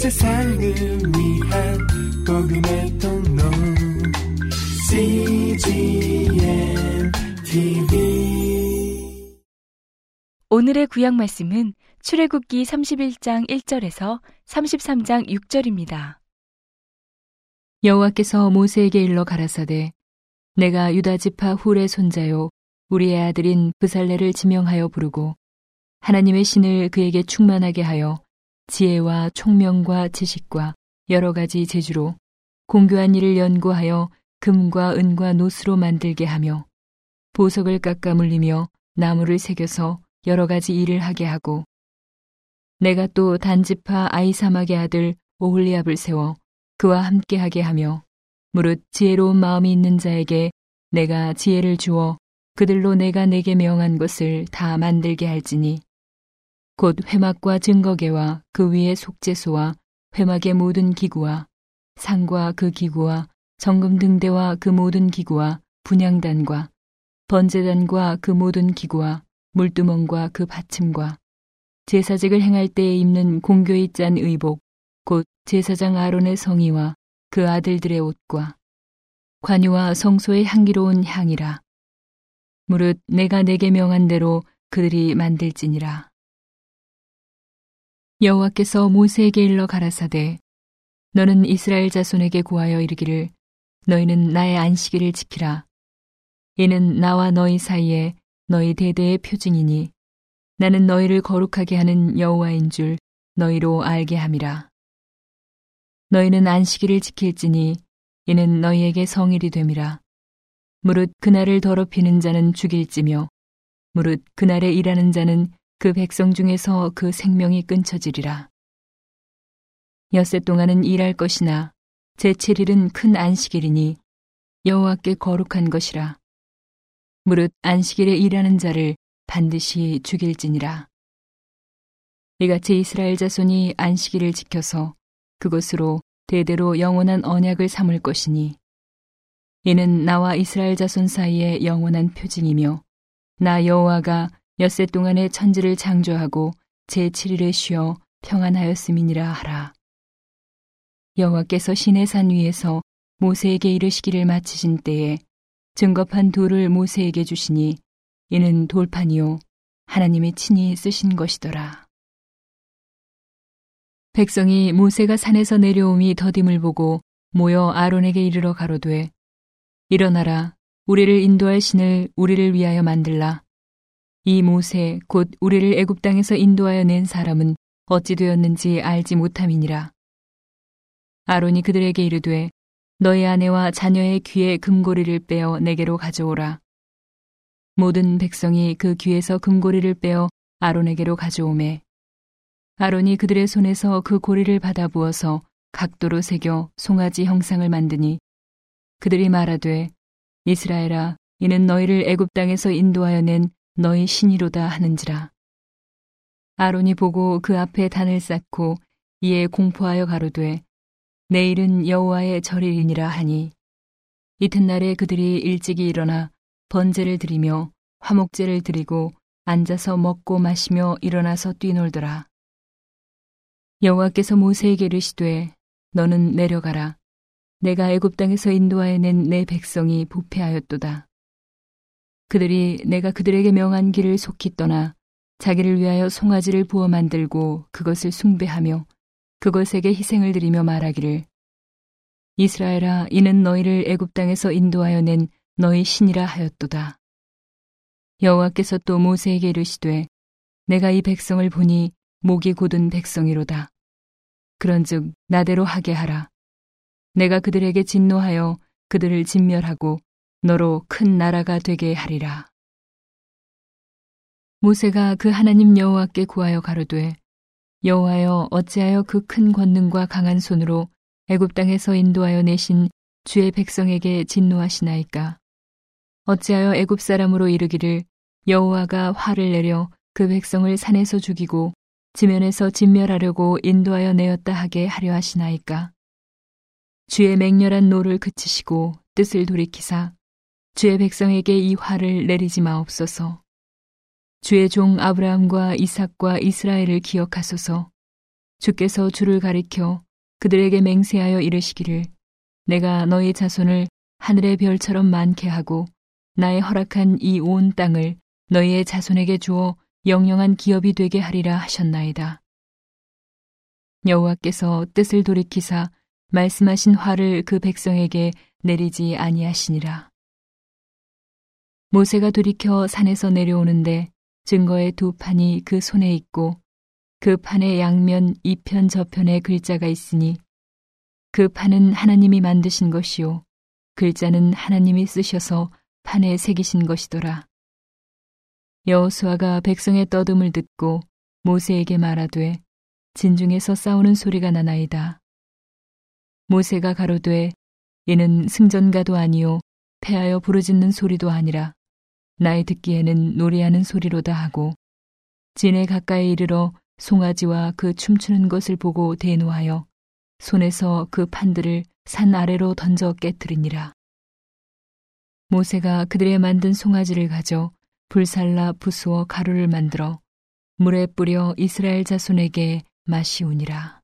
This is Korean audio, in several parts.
세상을 위한 복음의 통로 CGM TV 오늘의 구약 말씀은 출애굽기 31장 1절에서 33장 6절입니다. 여호와께서 모세에게 일러 가라사대 내가 유다 지파 훌의 손자요 우리의 아들인 브살레를 지명하여 부르고 하나님의 신을 그에게 충만하게 하여 지혜와 총명과 지식과 여러 가지 재주로 공교한 일을 연구하여 금과 은과 노스로 만들게 하며 보석을 깎아 물리며 나무를 새겨서 여러 가지 일을 하게 하고 내가 또 단지파 아이사막의 아들 오홀리압을 세워 그와 함께하게 하며 무릇 지혜로운 마음이 있는 자에게 내가 지혜를 주어 그들로 내가 내게 명한 것을 다 만들게 할지니 곧 회막과 증거계와 그 위에 속죄소와 회막의 모든 기구와 상과 그 기구와 정금 등대와 그 모든 기구와 분양단과 번제단과 그 모든 기구와 물두멍과 그 받침과 제사직을 행할 때에 입는 공교히 짠 의복 곧 제사장 아론의 성의와 그 아들들의 옷과 관유와 성소의 향기로운 향이라. 무릇 내가 내게 명한 대로 그들이 만들지니라 여호와께서 모세에게 일러 가라사대 너는 이스라엘 자손에게 구하여 이르기를 너희는 나의 안식일을 지키라. 이는 나와 너희 사이에 너희 대대의 표징이니 나는 너희를 거룩하게 하는 여호와인 줄 너희로 알게 함이라 너희는 안식일을 지킬지니 이는 너희에게 성일이 됨이라 무릇 그날을 더럽히는 자는 죽일지며 무릇 그날에 일하는 자는 그 백성 중에서 그 생명이 끊쳐지리라. 엿새 동안은 일할 것이나 제7일은 큰 안식일이니 여호와께 거룩한 것이라. 무릇 안식일에 일하는 자를 반드시 죽일지니라. 이같이 이스라엘 자손이 안식일을 지켜서 그것으로 대대로 영원한 언약을 삼을 것이니 이는 나와 이스라엘 자손 사이의 영원한 표징이며 나 여호와가 엿새 동안에 천지를 창조하고 제7일에 쉬어 평안하였음이니라 하라. 여호와께서 시내 산 위에서 모세에게 이르시기를 마치신 때에 증거판 돌을 모세에게 주시니 이는 돌판이요 하나님이 친히 쓰신 것이더라. 백성이 모세가 산에서 내려옴이 더딤을 보고 모여 아론에게 이르러 가로되 일어나라 우리를 인도할 신을 우리를 위하여 만들라 이 모세 곧 우리를 애굽 땅에서 인도하여 낸 사람은 어찌 되었는지 알지 못함이니라. 아론이 그들에게 이르되 너희 아내와 자녀의 귀에 금고리를 빼어 내게로 가져오라. 모든 백성이 그 귀에서 금고리를 빼어 아론에게로 가져오매 아론이 그들의 손에서 그 고리를 받아 부어서 각도로 새겨 송아지 형상을 만드니 그들이 말하되 이스라엘아 이는 너희를 애굽 땅에서 인도하여 낸 너희 신이로다 하는지라. 아론이 보고 그 앞에 단을 쌓고 이에 공포하여 가로되 내일은 여호와의 절일이니라 하니 이튿날에 그들이 일찍이 일어나 번제를 드리며 화목제를 드리고 앉아서 먹고 마시며 일어나서 뛰놀더라. 여호와께서 모세에게 이르시되 너는 내려가라. 내가 애굽 땅에서 인도하여 낸 내 백성이 부패하였도다. 그들이 내가 그들에게 명한 길을 속히 떠나 자기를 위하여 송아지를 부어 만들고 그것을 숭배하며 그것에게 희생을 드리며 말하기를 이스라엘아 이는 너희를 애굽 땅에서 인도하여 낸 너희 신이라 하였도다. 여호와께서 또 모세에게 이르시되 내가 이 백성을 보니 목이 곧은 백성이로다. 그런즉 나대로 하게 하라. 내가 그들에게 진노하여 그들을 진멸하고 너로 큰 나라가 되게 하리라. 모세가 그 하나님 여호와께 구하여 가로되 여호와여 어찌하여 그 큰 권능과 강한 손으로 애굽 땅에서 인도하여 내신 주의 백성에게 진노하시나이까 어찌하여 애굽 사람으로 이르기를 여호와가 화를 내려 그 백성을 산에서 죽이고 지면에서 진멸하려고 인도하여 내었다 하게 하려 하시나이까 주의 맹렬한 노를 그치시고 뜻을 돌이키사 주의 백성에게 이 화를 내리지 마옵소서. 주의 종 아브라함과 이삭과 이스라엘을 기억하소서. 주께서 주를 가리켜 그들에게 맹세하여 이르시기를 내가 너희 자손을 하늘의 별처럼 많게 하고 나의 허락한 이 온 땅을 너희의 자손에게 주어 영영한 기업이 되게 하리라 하셨나이다. 여호와께서 뜻을 돌이키사 말씀하신 화를 그 백성에게 내리지 아니하시니라. 모세가 돌이켜 산에서 내려오는데 증거의 두 판이 그 손에 있고 그 판의 양면 이편 저편에 글자가 있으니 그 판은 하나님이 만드신 것이요 글자는 하나님이 쓰셔서 판에 새기신 것이더라. 여호수아가 백성의 떠듦을 듣고 모세에게 말하되 진중에서 싸우는 소리가 나나이다. 모세가 가로되 이는 승전가도 아니요 패하여 부르짖는 소리도 아니라 나의 듣기에는 노래하는 소리로다 하고 진에 가까이 이르러 송아지와 그 춤추는 것을 보고 대노하여 손에서 그 판들을 산 아래로 던져 깨뜨리니라. 모세가 그들의 만든 송아지를 가져 불살라 부수어 가루를 만들어 물에 뿌려 이스라엘 자손에게 마시우니라.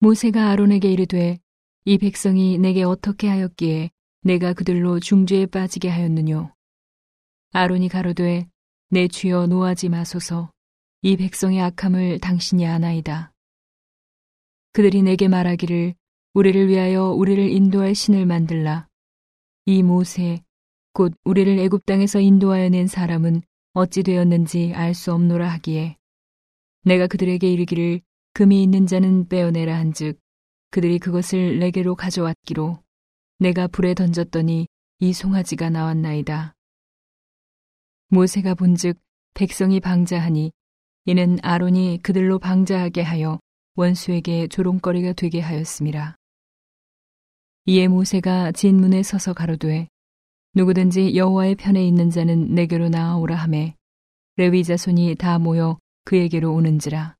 모세가 아론에게 이르되 이 백성이 내게 어떻게 하였기에 내가 그들로 중죄에 빠지게 하였느뇨. 아론이 가로되 내 주여 노하지 마소서 이 백성의 악함을 당신이 아나이다. 그들이 내게 말하기를 우리를 위하여 우리를 인도할 신을 만들라. 이 모세 곧 우리를 애굽 땅에서 인도하여 낸 사람은 어찌 되었는지 알 수 없노라 하기에 내가 그들에게 이르기를 금이 있는 자는 빼어내라 한즉 그들이 그것을 내게로 가져왔기로 내가 불에 던졌더니 이 송아지가 나왔나이다. 모세가 본즉 백성이 방자하니 이는 아론이 그들로 방자하게 하여 원수에게 조롱거리가 되게 하였습니다. 이에 모세가 진문에 서서 가로되 누구든지 여호와의 편에 있는 자는 내게로 나아오라 하매 레위 자손이 다 모여 그에게로 오는지라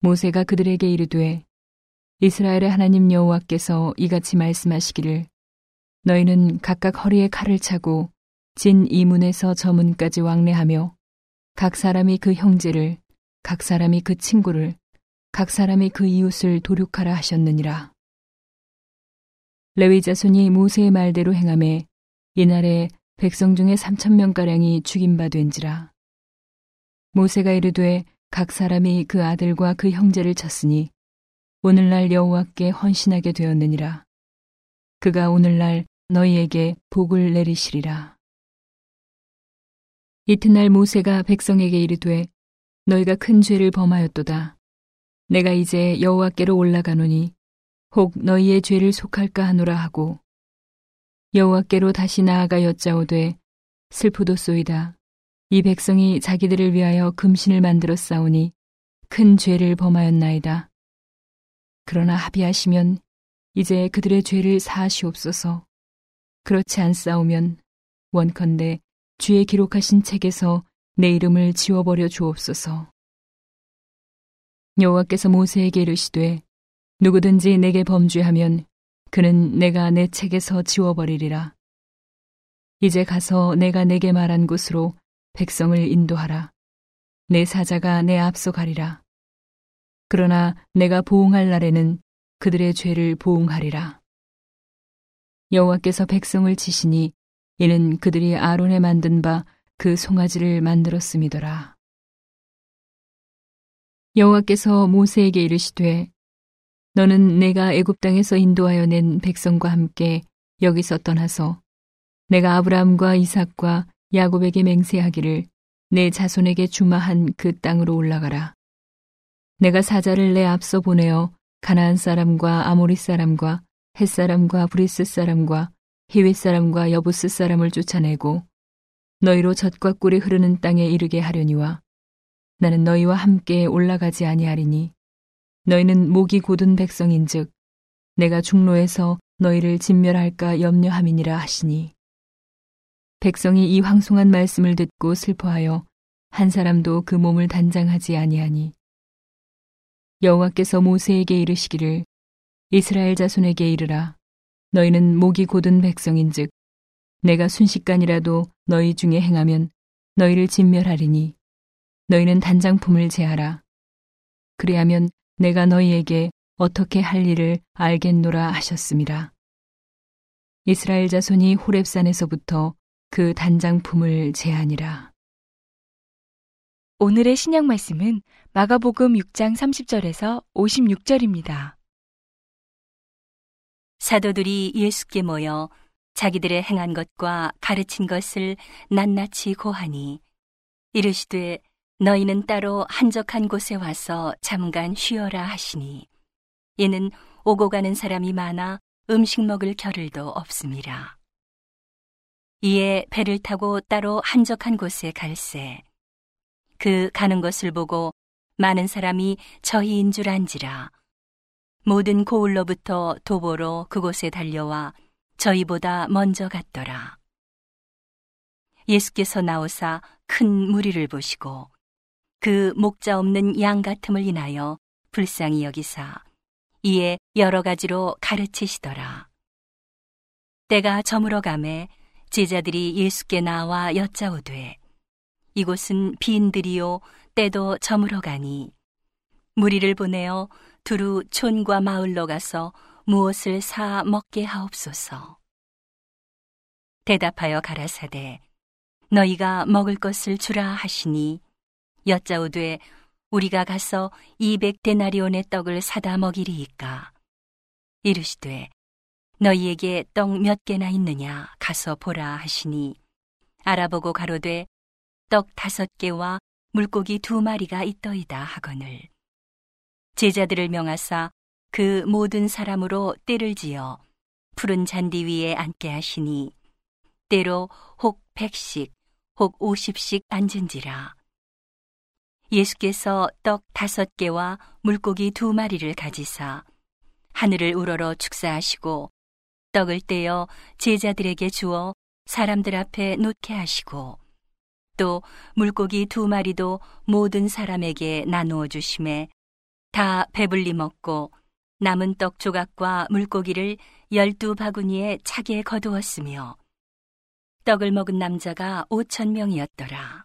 모세가 그들에게 이르되 이스라엘의 하나님 여호와께서 이같이 말씀하시기를 너희는 각각 허리에 칼을 차고 진 이문에서 저문까지 왕래하며 각 사람이 그 형제를 각 사람이 그 친구를 각 사람이 그 이웃을 도륙하라 하셨느니라. 레위 자손이 모세의 말대로 행함에 이날에 백성 중에 삼천 명가량이 죽임 바 된지라. 모세가 이르되 각 사람이 그 아들과 그 형제를 쳤으니 오늘날 여호와께 헌신하게 되었느니라. 그가 오늘날 너희에게 복을 내리시리라. 이튿날 모세가 백성에게 이르되 너희가 큰 죄를 범하였도다. 내가 이제 여호와께로 올라가노니 혹 너희의 죄를 속할까 하노라 하고 여호와께로 다시 나아가 여짜오되 슬프도소이다. 이 백성이 자기들을 위하여 금신을 만들어 싸우니 큰 죄를 범하였나이다. 그러나 합의하시면 이제 그들의 죄를 사하시옵소서. 그렇지 않사오면 원컨대 주의 기록하신 책에서 내 이름을 지워버려 주옵소서. 여호와께서 모세에게 이르시되 누구든지 내게 범죄하면 그는 내가 내 책에서 지워버리리라. 이제 가서 내가 내게 말한 곳으로 백성을 인도하라. 내 사자가 내 앞서 가리라. 그러나 내가 보응할 날에는 그들의 죄를 보응하리라. 여호와께서 백성을 치시니 이는 그들이 아론에 만든 바 그 송아지를 만들었음이더라. 여호와께서 모세에게 이르시되 너는 내가 애굽 땅에서 인도하여 낸 백성과 함께 여기서 떠나서 내가 아브라함과 이삭과 야곱에게 맹세하기를 내 자손에게 주마한 그 땅으로 올라가라. 내가 사자를 내 앞서 보내어 가나안 사람과 아모리 사람과 헷 사람과 브리스 사람과 히윗 사람과 여부스 사람을 쫓아내고 너희로 젖과 꿀이 흐르는 땅에 이르게 하려니와 나는 너희와 함께 올라가지 아니하리니 너희는 목이 곧은 백성인즉 내가 중로에서 너희를 진멸할까 염려함이니라 하시니. 백성이 이 황송한 말씀을 듣고 슬퍼하여 한 사람도 그 몸을 단장하지 아니하니 여호와께서 모세에게 이르시기를 이스라엘 자손에게 이르라 너희는 목이 곧은 백성인즉 내가 순식간이라도 너희 중에 행하면 너희를 진멸하리니 너희는 단장품을 제하라 그리하면 내가 너희에게 어떻게 할 일을 알겠노라 하셨습니다. 이스라엘 자손이 호렙산에서부터 그 단장품을 제하니라. 오늘의 신약 말씀은 마가복음 6장 30절에서 56절입니다. 사도들이 예수께 모여 자기들의 행한 것과 가르친 것을 낱낱이 고하니 이르시되 너희는 따로 한적한 곳에 와서 잠깐 쉬어라 하시니 이는 오고 가는 사람이 많아 음식 먹을 겨를도 없습니다. 이에 배를 타고 따로 한적한 곳에 갈새 그 가는 것을 보고 많은 사람이 저희인 줄 안지라 모든 고을로부터 도보로 그곳에 달려와 저희보다 먼저 갔더라. 예수께서 나오사 큰 무리를 보시고 그 목자 없는 양 같음을 인하여 불쌍히 여기사 이에 여러 가지로 가르치시더라. 때가 저물어 가매 제자들이 예수께 나와 여짜오되 이곳은 빈들이요 때도 저물어 가니. 무리를 보내어 두루 촌과 마을로 가서 무엇을 사 먹게 하옵소서. 대답하여 가라사대 너희가 먹을 것을 주라 하시니 여짜오되 우리가 가서 이백 데나리온의 떡을 사다 먹이리이까? 이르시되 너희에게 떡 몇 개나 있느냐? 가서 보라 하시니 알아보고 가로되 떡 다섯 개와 물고기 두 마리가 있더이다 하거늘. 제자들을 명하사 그 모든 사람으로 때를 지어 푸른 잔디 위에 앉게 하시니 때로 혹 백씩 혹 오십씩 앉은지라. 예수께서 떡 다섯 개와 물고기 두 마리를 가지사 하늘을 우러러 축사하시고 떡을 떼어 제자들에게 주어 사람들 앞에 놓게 하시고 또 물고기 두 마리도 모든 사람에게 나누어 주심에 다 배불리 먹고 남은 떡 조각과 물고기를 열두 바구니에 차게 거두었으며 떡을 먹은 남자가 오천 명이었더라.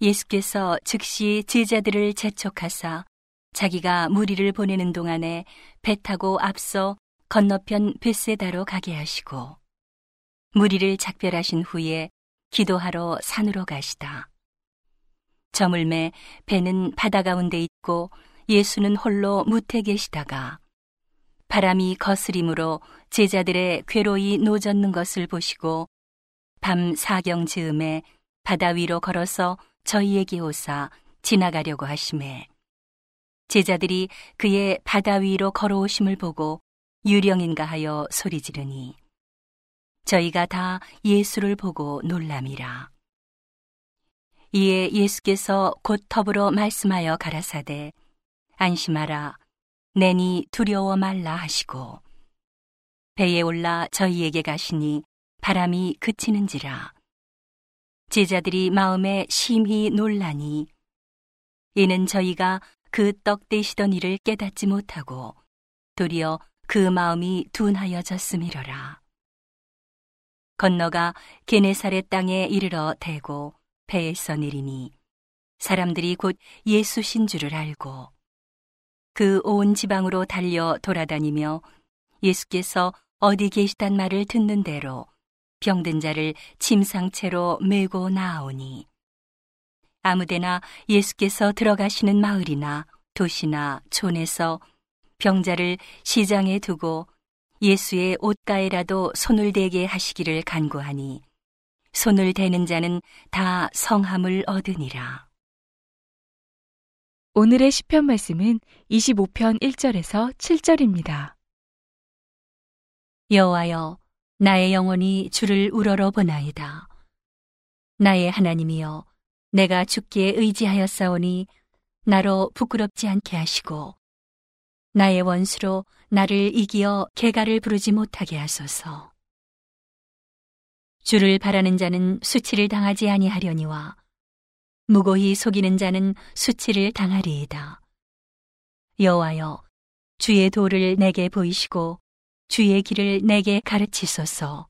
예수께서 즉시 제자들을 재촉하사 자기가 무리를 보내는 동안에 배 타고 앞서 건너편 베세다로 가게 하시고 무리를 작별하신 후에 기도하러 산으로 가시다. 저물매 배는 바다 가운데 있고 예수는 홀로 무태 계시다가 바람이 거스림으로 제자들의 괴로이 노젓는 것을 보시고 밤 사경 즈음에 바다 위로 걸어서 저희에게 오사 지나가려고 하심에 제자들이 그의 바다 위로 걸어오심을 보고 유령인가 하여 소리 지르니 저희가 다 예수를 보고 놀람이라. 이에 예수께서 곧 더불어 말씀하여 가라사대 안심하라 내니 두려워 말라 하시고 배에 올라 저희에게 가시니 바람이 그치는지라 제자들이 마음에 심히 놀라니 이는 저희가 그 떡 대시던 일을 깨닫지 못하고 도리어 그 마음이 둔하여졌음이로라. 건너가 게네사렛 땅에 이르러 대고 배에서 내리니 사람들이 곧 예수신 줄을 알고 그 온 지방으로 달려 돌아다니며 예수께서 어디 계시단 말을 듣는 대로 병든 자를 침상채로 메고 나아오니 아무데나 예수께서 들어가시는 마을이나 도시나 촌에서 병자를 시장에 두고 예수의 옷가에라도 손을 대게 하시기를 간구하니 손을 대는 자는 다 성함을 얻으니라. 오늘의 시편 말씀은 25편 1절에서 7절입니다. 여호와여 나의 영혼이 주를 우러러 보나이다. 나의 하나님이여 내가 주께 의지하였사오니 나로 부끄럽지 않게 하시고 나의 원수로 나를 이기어 개가를 부르지 못하게 하소서. 주를 바라는 자는 수치를 당하지 아니하려니와 무고히 속이는 자는 수치를 당하리이다. 여호와여 주의 도를 내게 보이시고 주의 길을 내게 가르치소서.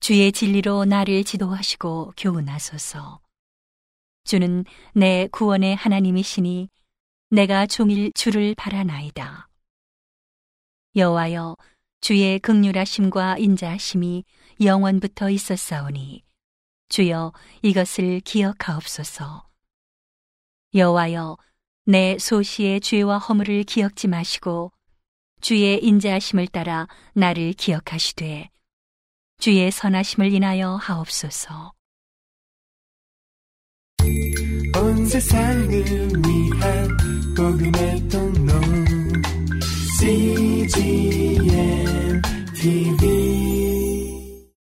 주의 진리로 나를 지도하시고 교훈하소서. 주는 내 구원의 하나님이시니 내가 종일 주를 바라나이다. 여호와여 주의 극률하심과 인자하심이 영원부터 있었사오니 주여 이것을 기억하옵소서. 여호와여 내 소시의 죄와 허물을 기억지 마시고 주의 인자하심을 따라 나를 기억하시되 주의 선하심을 인하여 하옵소서. 온 세상을 위한 복음의 통로 CGM TV